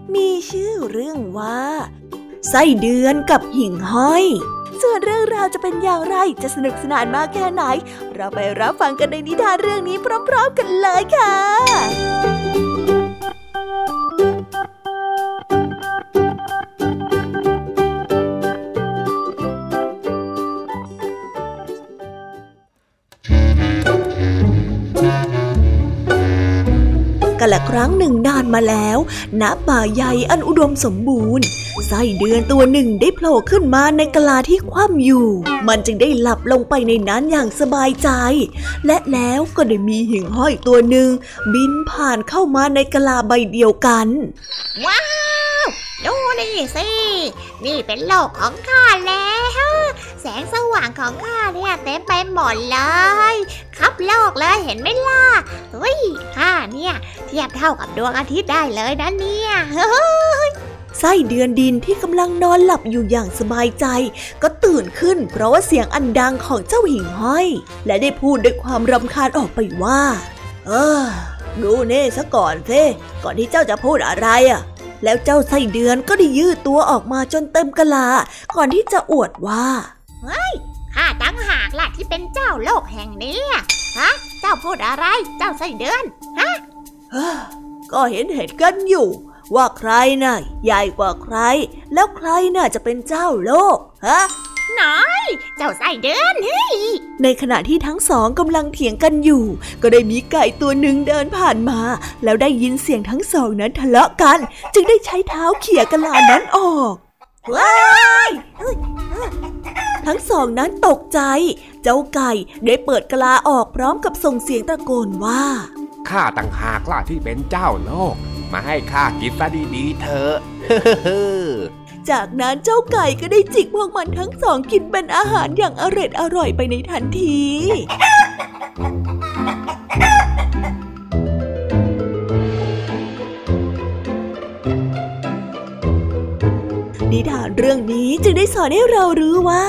Speaker 1: มีชื่อเรื่องว่า ไส้เดือนกับหิ่งห้อย ส่วนเรื่องราวจะเป็นอย่างไรจะสนุกสนานมากแค่ไหน เราไปรับฟังกันในนิทานเรื่องนี้พร้อม ๆ กันเลยค่ะ กันละครั้งหนึ่งนานมาแล้วณป่าใหญ่อันอุดมสมบูรณ์ไส้เดือนตัวหนึ่งได้โผล่ขึ้นมาในกะลาที่คว่ำอยู่ มันจึงได้หลับลงไปในนั้นอย่างสบายใจ และแล้วก็ได้มีหิ่งห้อยตัวหนึ่ง บินผ่านเข้ามาในกะลาใบเดียวกัน
Speaker 4: ว้าว ดูนี่สิ นี่เป็นโลกของข้าแล้ว แสงสว่างของข้าเนี่ยเต็มไปหมดเลย ครับโลกเลยเห็นไหมล่ะเฮ้ยข้าเนี่ยเทียบเท่ากับดวงอาทิตย์ได้เลยนะเนี่ย
Speaker 1: ไส้เดือนดินที่กำลังนอนหลับอยู่อย่างสบายใจ ก็ตื่นขึ้นเพราะว่าเสียงอันดังของเจ้าหิ่งห้อย และได้พูดด้วยความรำคาญออกไปว่า เออดูเน่ซะก่อนเซ่ก่อนที่เจ้าจะพูดอะไรอะ แล้วเจ้าไส้เดือนก็ได้ยืดตัวออกมาจนเต็มกะลา ก่อนที่จะอวดว่า
Speaker 4: เฮ้ยข้าตั้งหากล่ะที่เป็นเจ้าโลกแห่งนี้ฮะ เจ้าพูดอะไร เจ้าไส้เดือน ฮะ
Speaker 1: ก็เห็นเหตุกันอยู่ ว่าใครน่ะใหญ่กว่าใคร แล้วใครน่ะจะเป็นเจ้าโลก ฮะ
Speaker 4: น้อย เจ้าไส้เดือนเฮ้ย
Speaker 1: ในขณะที่ทั้งสองกำลังเถียงกันอยู่ ก็ได้มีไก่ตัวหนึ่งเดินผ่านมา แล้วได้ยินเสียงทั้งสองนั้นทะเลาะกัน จึงได้ใช้เท้าเขี่ยกะลานั้นออกว้าย ทั้งสองนั้นตกใจ เจ้าไก่ได้เปิดกะลาออกพร้อมกับส่งเสียงตะโกนว่า
Speaker 5: ข้าต่างหากล่ะที่เป็นเจ้าโลก มาให้ข้ากินซะดีๆเถอะ
Speaker 1: จากนั้นเจ้าไก่ก็ได้จิกพวกมันทั้งสองกินเป็นอาหารอย่างอร่อยอร่อยไปในทันที นิทานเรื่องนี้จึงได้สอนให้เรารู้ว่า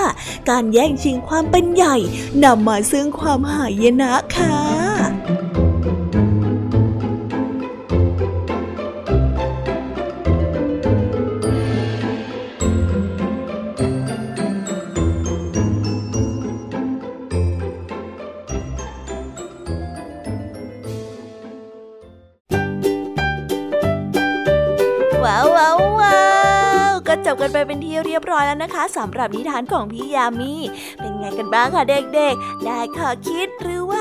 Speaker 1: การแย่งชิงความเป็นใหญ่นำมาซึ่งความหายนะค่ะ เป็นที่เรียบร้อยแล้วนะคะสำหรับนิทานของพี่ยามีเป็นไงกันบ้างคะเด็กๆ ได้ข้อคิดหรื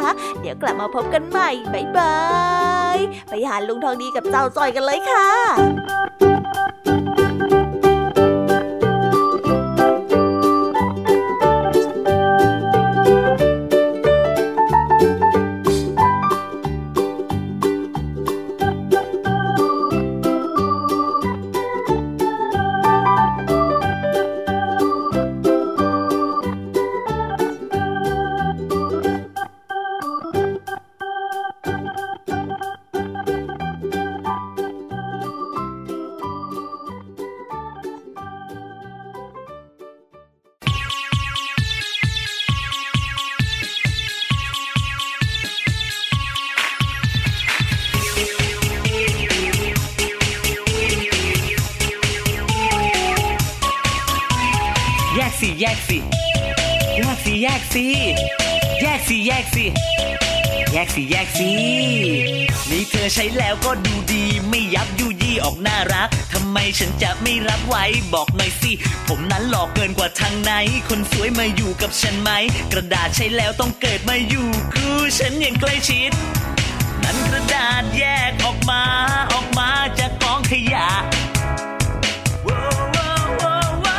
Speaker 1: ะเดี๋ยวกลับมาพบกันใหม่บ๊ายบาย ไปหาลุงทองดีกับเจ้าจอยกันเลยค่ะ
Speaker 6: กระดาษใช้แล้วต้องเกิดมาอยู่คือฉันยังใกล้ชิด นั้นกระดาษแยกออกมาออกมาจากกองขยะ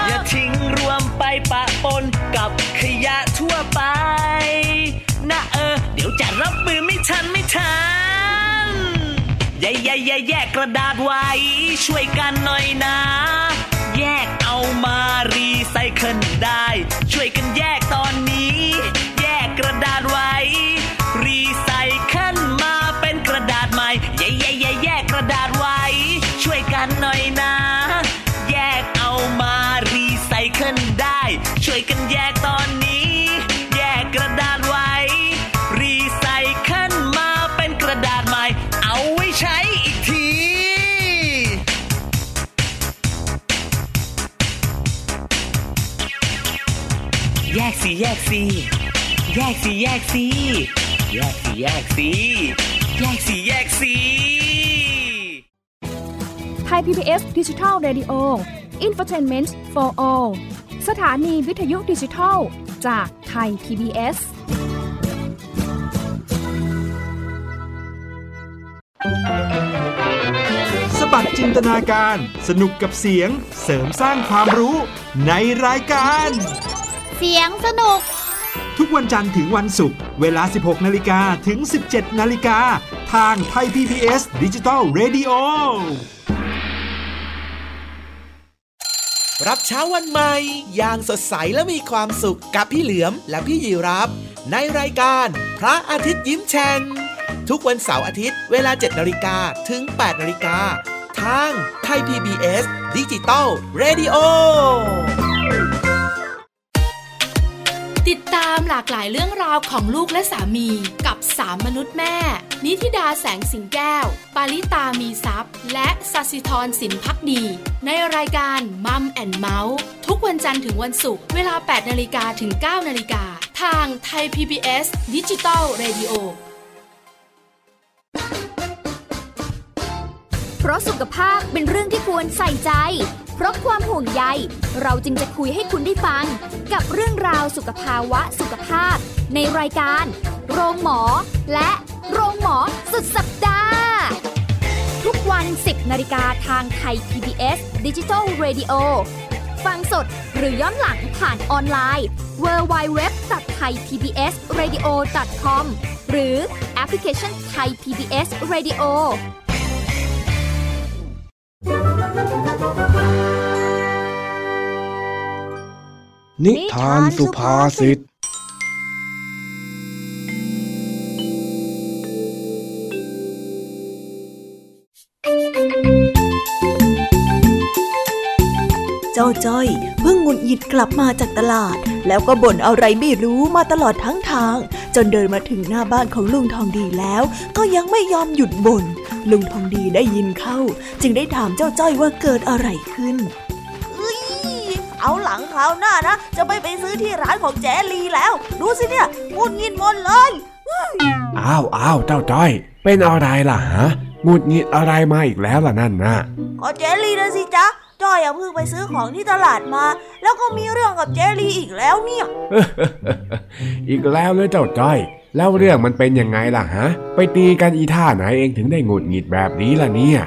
Speaker 6: อย่าทิ้งรวมไปปะปนกับขยะทั่วไป นะเออ เดี๋ยวจะรับมือไม่ทันไม่ทันแย่แย่แย่แยกกระดาษไว้ช่วยกันหน่อยนะ แยกเอามารีไซเคิลได้ ช่วยกันแยก สิแยกสิแยกสิแยกสิแยกสิแยกสิแยกสิแยกสิ
Speaker 3: ไทย PBS ดิจิทัล Radio Infotainment for All สถานีวิทยุดิจิทัลจากไทย PBS
Speaker 7: สบัดจินตนาการ สนุกกับเสียง เสริมสร้างความรู้ในรายการ
Speaker 4: เสียงสนุก
Speaker 7: ทุกวันจันทร์ถึงวันศุกร์เวลา 16 นาฬิกาถึง 17 นาฬิกา ทางไทย PPS ดิจิตอล Radio
Speaker 8: รับเช้าวันใหม่อย่างสดใสและมีความสุขกับพี่เหลือมและพี่ยีรับ ในรายการพระอาทิตย์ยิ้มแฉ่งทุกวันเสาร์อาทิตย์เวลา 7 นาฬิกาถึง 8 นาฬิกาทางไทย PBS Digital Radio
Speaker 9: ติดตามหลากหลายเรื่องราวของลูกและสามีกับสามมนุษย์แม่ นิธิดาแสงสิงแก้ว ปาริตามีทรัพย์และสัสิธรสินพักดี ในรายการ Mom and Mouth ทุกวันจันทร์ถึงวันศุกร์เวลา 8นาฬิกาถึง 9นาฬิกาทางไทย PBS ดิจิตอล Radio
Speaker 10: เพราะสุขภาพเป็นเรื่องที่ควรใส่ใจ ราะความห่วงใย เราจึงจะคุยให้คุณได้ฟัง กับเรื่องราวสุขภาวะสุขภาพ ในรายการ โรงหมอ และโรงหมอสุดสัปดาห์ ทุกวัน 10นาฬิกาทางไทย PBS Digital Radio ฟังสดหรือย้อนหลังผ่านออนไลน์ www.thaipbsradio.com หรือแอปพลิเคชัน Thai PBS Radio
Speaker 11: นิทานสุภาษิต
Speaker 1: เจ้าจ้อยเพิ่งหงุดหงิดกลับมาจากตลาด แล้วก็บ่นอะไรไม่รู้มาตลอดทั้งทาง จนเดินมาถึงหน้าบ้านของลุงทองดีแล้ว ก็ยังไม่ยอมหยุดบ่นลุงทองดีได้ยินเข้า จึงได้ถามเจ้าจ้อยว่าเกิดอะไรขึ้น เอาหลังคราวหน้านะ จะไม่ไปซื้อที่ร้านของแจลีแล้ว ดูสิเนี่ยงุดหงิดหมดเลย
Speaker 2: อ้าวอ้าวเจ้าจ้อย เป็นอะไรล่ะฮะหงุดหงิดอะไรมาอีกแล้วล่ะนั่นนะ
Speaker 1: ก็เจลลี่นะสิจ๊ะจ้อยอะเพิ่งไปซื้อของที่ตลาดมา แล้วก็มีเรื่องกับเจลลี่อีกแล้วเนี่ย
Speaker 2: อีกแล้วเลยเจ้าจ้อย แล้วเรื่องมันเป็นยังไงล่ะฮะ ไปตีกันอีท่าไหนเองถึงได้หงุดหงิดแบบนี้ล่ะเนี่ย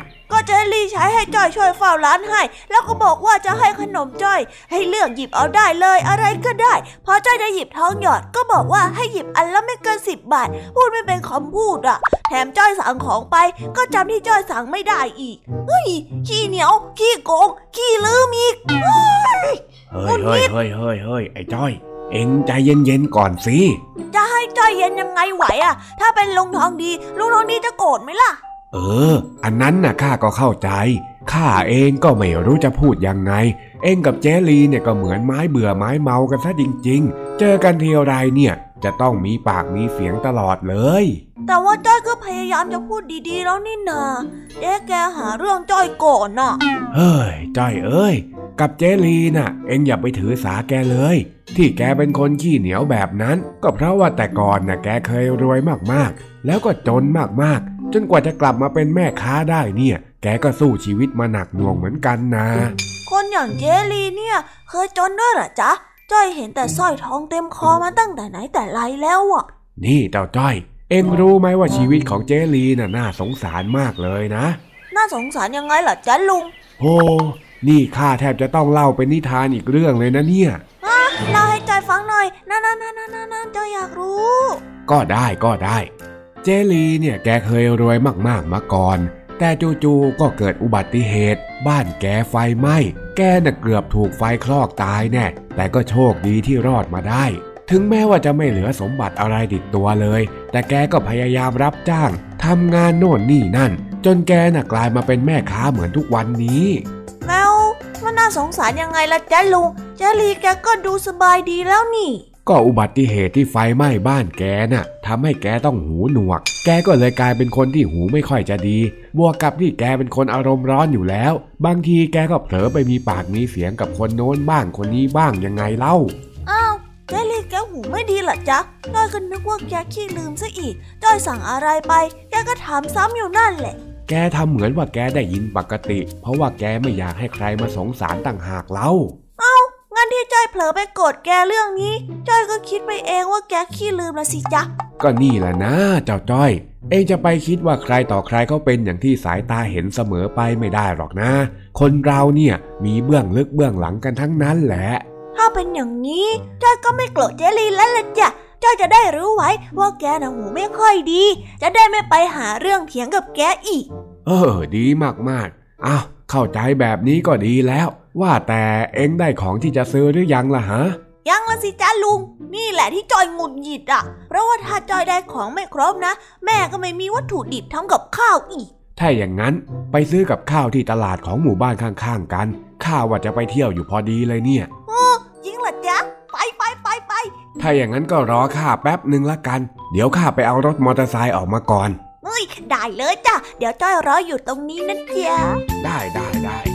Speaker 1: ก็เจลลี่ใช้ให้จ้อยช่วยเฝ้าร้านให้ แล้วก็บอกว่าจะให้ขนมจ้อย ให้เลือกหยิบเอาได้เลยอะไรก็ได้ พอจ้อยจะหยิบทองหยอดก็บอกว่าให้หยิบอันละไม่เกินสิบบาท พูดไม่เป็นคำพูดอะ แถมจ้อยสั่งของไปก็จำที่จ้อยสั่งไม่ได้อีกเฮ้ยขี้เหนียว ขี้โกง ขี้ลืมอีกเฮ้ย
Speaker 2: เฮ้ยเฮ้ยเฮ้ยเฮ้ยเฮ้ยไอ้จ้อย เอ็งใจเย็นๆก่อนสิ
Speaker 1: จะให้จ้อยเย็นยังไงไหวอะ ถ้าเป็นลุงทองดีลุงทองดีจะโกรธไหมล่ะ
Speaker 2: เออ อันนั้นน่ะข้าก็เข้าใจ ข้าเองก็ไม่รู้จะพูดยังไง เองกับเจลีเนี่ยก็เหมือนไม้เบื่อไม้เมากันซะจริง ๆ เจอกันทีไรเนี่ย จะต้องมีปากมีเสียงตลอดเลย
Speaker 1: แต่ว่าจ้อยก็พยายามจะพูดดีๆแล้วนี่นาเจ๊แกหาเรื่องจ้อยก่อนน่ะ
Speaker 2: เฮ้ยจ้อยเอ้ย กับเจลีน่ะ เอ็งอย่าไปถือสาแกเลย ที่แกเป็นคนขี้เหนียวแบบนั้น ก็เพราะว่าแต่ก่อนน่ะแกเคยรวยมากๆ แล้วก็จนมากๆ จนกว่าจะกลับมาเป็นแม่ค้าได้เนี่ย แกก็สู้ชีวิตมาหนักหน่วงเหมือนกันนะ
Speaker 1: คนอย่างเจลีเนี่ย เคยจนด้วยเหรอจ๊ะ จ้อยเห็นแต่สร้อยทองเต็มคอมาตั้งแต่ไหนแต่ไรแล้วอะ
Speaker 2: นี่เจ้าจ้อย เอ็งรู้ไหมว่าชีวิตของเจลีน่ะน่าสงสารมากเลยนะ
Speaker 1: น่าสงสารยังไงล่ะจ๊ะลุง
Speaker 2: โอ้ นี่ข้าแทบจะต้องเล่าเป็นนิทานอีกเรื่องเลยนะเนี่ย
Speaker 1: ฮะเล่าให้จอยฟังหน่อยนั่นนั่นนั่นนั่นนั่นจอยอยากรู้
Speaker 2: ก็ได้ก็ได้ เจลีเนี่ยแกเคยรวยมากๆมาก่อน แต่จู่ๆก็เกิดอุบัติเหตุ บ้านแกไฟไหม้ แกน่ะเกือบถูกไฟคลอกตายแน่ แต่ก็โชคดีที่รอดมาได้ ถึงแม้ว่าจะไม่เหลือสมบัติอะไรติดตัวเลย แต่แกก็พยายามรับจ้างทำงานโน่นนี่นั่น จนแกน่ะกลายมาเป็นแม่ค้าเหมือนทุกวันนี้
Speaker 1: แล้วมันน่าสงสารยังไงล่ะจ๊ะลุงเจลีแกก็ดูสบายดีแล้วนี่
Speaker 2: ก็อุบัติเหตุที่ไฟไหม้บ้านแกน่ะทำให้แกต้องหูหนวก แกก็เลยกลายเป็นคนที่หูไม่ค่อยจะดี บวกกับที่แกเป็นคนอารมณ์ร้อนอยู่แล้ว บางทีแกก็เผลอไปมีปากมีเสียงกับคนโน้นบ้างคนนี้บ้างยังไงเล่า
Speaker 1: อ้าวเจลีแกหูไม่ดีเหรอจ๊ะจ้อยก็นึกว่าแกขี้ลืมซะอีกจ้อยสั่งอะไรไป แกก็ถามซ้ำอยู่นั่นแหละ
Speaker 2: แกทำเหมือนว่าแกได้ยินปกติ เพราะว่าแกไม่อยากให้ใครมาสงสารต่างหากเล่า
Speaker 1: เอ้างั้ นที่จ้อยเผลอไปโกรธแกเรื่องนี้ จ้อยก็คิดไปเองว่าแกขี้ลืมละสิจ๊ะ
Speaker 2: ก็นี่แหละนะเจ้าจ้อย เองจะไปคิดว่าใครต่อใครเขาเป็นอย่างที่สายตาเห็นเสมอไปไม่ได้หรอกนะ คนเราเนี่ยมีเบื้องลึกเบื้องหลังกันทั้งนั้นแหละ
Speaker 1: ถ้าเป็นอย่างนี้จ้อยก็ไม่โกรธเจลีแล้วละจ้ะจ้อยจะได้รู้ไว้ว่าแกน่ะหูไม่ค่อยดี จะได้ไม่ไปหาเรื่องเถียงกับแกอีก
Speaker 2: เออ ดีมากๆอ้าวเข้าใจแบบนี้ก็ดีแล้ว ว่าแต่เอ็งได้ของที่จะซื้อหรือยังล่ะฮะ
Speaker 1: ยังละสิจ้าลุง นี่แหละที่จอยหงุดหงิดอะ เพราะว่าถ้าจอยได้ของไม่ครบนะ แม่ก็ไม่มีวัตถุดิบทำกับข้าวอีก
Speaker 2: ถ้าอย่างนั้นไปซื้อกับข้าวที่ตลาดของหมู่บ้านข้างๆกัน ข้าว่าจะไปเที่ยวอยู่พอดีเลยเนี่ย
Speaker 1: เออจริงเหรอจ๊ะไปไปไปไป
Speaker 2: ถ้าอย่างนั้นก็รอข้าแป๊บหนึ่งละกัน เดี๋ยวข้าไปเอารถมอเตอร์ไซค์ออกมาก่อน
Speaker 1: เฮ้ยได้เลยจ้ะ เดี๋ยวจ้อยรออยู่ตรงนี้นะจ๊ะ
Speaker 2: ได้ได้ได้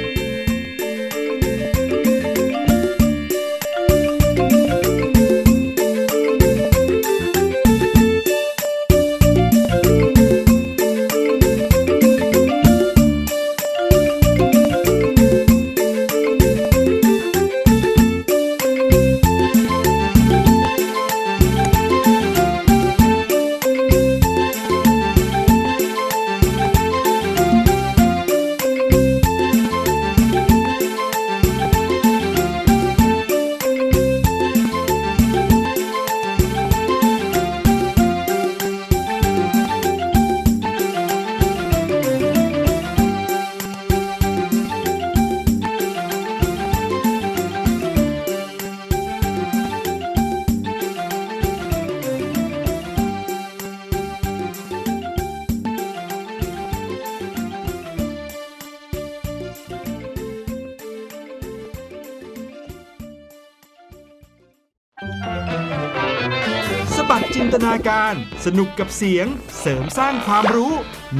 Speaker 7: บัดจินตนาการ สนุกกับเสียง เสริมสร้างความรู้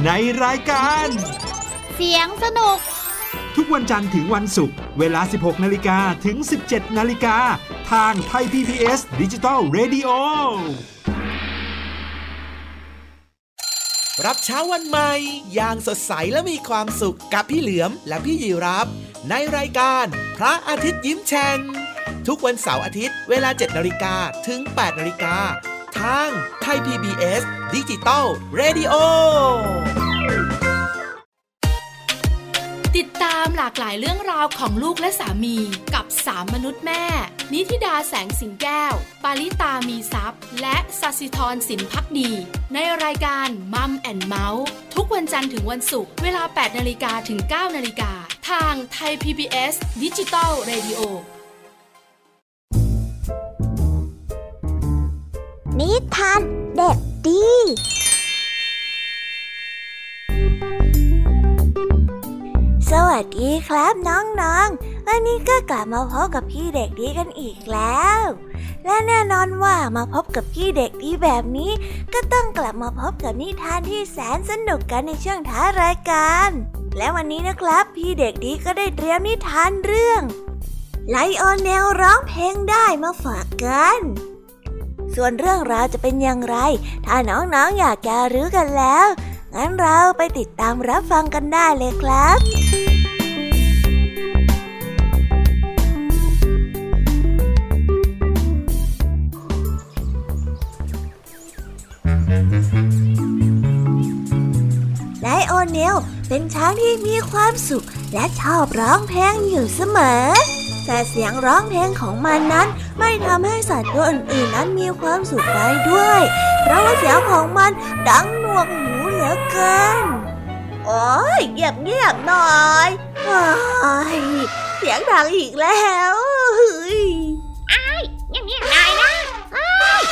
Speaker 7: ในรายการ
Speaker 10: เสียงสนุก
Speaker 7: ทุกวันจันทร์ถึงวันศุกร์เวลา 16 นาฬิกาถึง 17 นาฬิกา ทางไทย PPS ดิจิตอล Radio
Speaker 8: รับเช้าวันใหม่ อย่างสดใสและมีความสุขกับพี่เหลือมและพี่ยีรับ ในรายการ พระอาทิตย์ยิ้มแฉ่ง ทุกวันเสาร์อาทิตย์ เวลา 7นาฬิกาถึง 8นาฬิกาทางไทย PBS Digital Radio
Speaker 9: ติดตามหลากหลายเรื่องราวของลูกและสามีกับสามมนุษย์แม่ นิธิดาแสงสิงแก้ว ปาริตามีทรัพย์และสัสิธรสินพักดี ในรายการ Mom and Mouth ทุกวันจันทร์ถึงวันศุกร์เวลา 8นาฬิกาถึง 9นาฬิกาทางไทย PBS ดิจิตอล Radio
Speaker 1: นิทานเด็กดีสวัสดีครับน้องๆ วันนี้ก็กลับมาพบกับพี่เด็กดีกันอีกแล้ว และแน่นอนว่ามาพบกับพี่เด็กดีแบบนี้ ก็ต้องกลับมาพบกับนิทานที่แสนสนุกกันในช่วงท้ารายการ และวันนี้นะครับ พี่เด็กดีก็ได้เตรียมนิทานเรื่องไลออนแนวร้องเพลงได้มาฝากกัน ส่วนเรื่องราวจะเป็นอย่างไร ถ้าน้องๆออยากจะรู้กันแล้ว งั้นเราไปติดตามรับฟังกันได้เลยครับไลโอเนลเป็นช้างที่มีความสุขและชอบร้องเพลงอยู่เสมอ แต่เสียงร้องเพลงของมันนั้น ไม่ทำให้สัตว์ตัวอื่นๆนั้นมีความสุขได้ด้วย เพราะว่าเสียงของมันดังหนวกหูเหลือเกินโอ้ยเงียบเงียบหน่อยเสียงดังอีกแล้วเฮ้ย
Speaker 4: ไอ้เงียบเงียบหน่อยนะเฮ้ย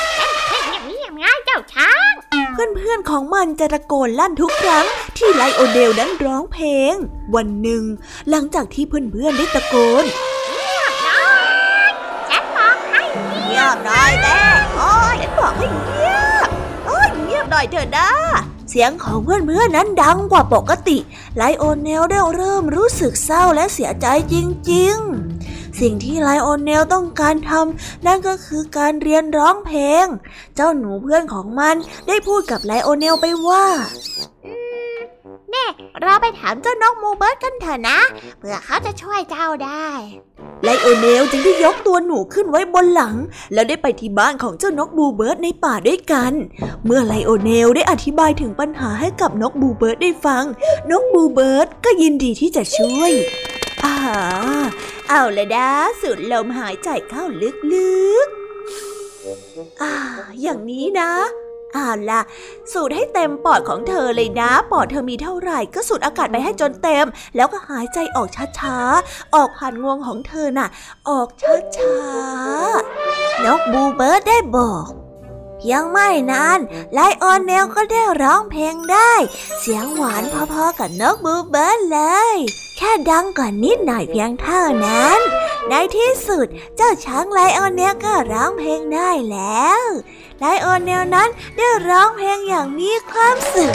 Speaker 4: เงียบเงียบง่ายเจ้าช้าง
Speaker 1: เพื่อนๆของมันจะตะโกนลั่นทุกครั้งที่ไลโอเดลนั้นร้องเพลง วันหนึ่ง หลังจากที่เพื่อนๆได้ตะโกนียบหน่อยแม่โอ้ยบอกให้เงียบโอ้ยเงียบหน่อยเถอะนะ เสียงของเพื่อนๆนั้นดังกว่าปกติ ไลโอเนลได้เริ่มรู้สึกเศร้าและเสียใจจริง ๆ สิ่งที่ไลโอเนลต้องการทนั่นก็คือการเรียนร้องเพลง เจ้าหนูเพื่อนของมันได้พูดกับไลโอเนลไปว่า
Speaker 4: แน่เราไปถามเจ้านก bluebird กันเถอะนะเพื่อเขาจะช่วยเจ้าได้
Speaker 1: ไลโอเนลจึงได้ยกตัวหนูขึ้นไว้บนหลัง แล้วได้ไปที่บ้านของเจ้านก bluebird ในป่าด้วยกัน เมื่อไลโอเนลได้อธิบายถึงปัญหาให้กับนก bluebird ได้ฟัง นก bluebird ก็ยินดีที่จะช่วยอ่าเอาละนะสูดลมหายใจเข้าลึกๆอ่าอย่างนี้นะ เอาล่ะ สูดให้เต็มปอดของเธอเลยนะ ปอดเธอมีเท่าไหร่ ก็สูดอากาศไปให้จนเต็ม แล้วก็หายใจออกช้าๆ ออกผ่านงวงของเธอน่ะ ออกช้าๆนก bluebird ได้บอกเพียงไม่นานไลโอเนลก็ได้ร้องเพลงได้ เสียงหวานพอๆกับนก bluebird เลย แค่ดังกว่านิดหน่อยเพียงเท่านั้น ในที่สุดเจ้าช้างไลโอเนลก็ร้องเพลงได้แล้ว ไลโอเนลนั้นได้ร้องเพลงอย่างมีความสุข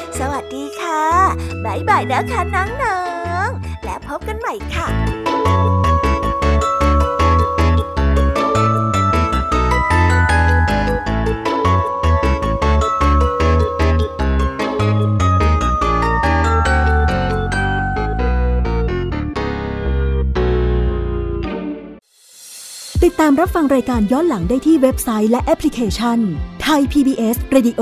Speaker 1: สวัสดีค่ะบ๊ายบายนะคะน้องๆและพบกันใหม่ค่ะ
Speaker 12: ติดตามรับฟังรายการย้อนหลังได้ที่เว็บไซต์และแอปพลิเคชันไทย PBS Radio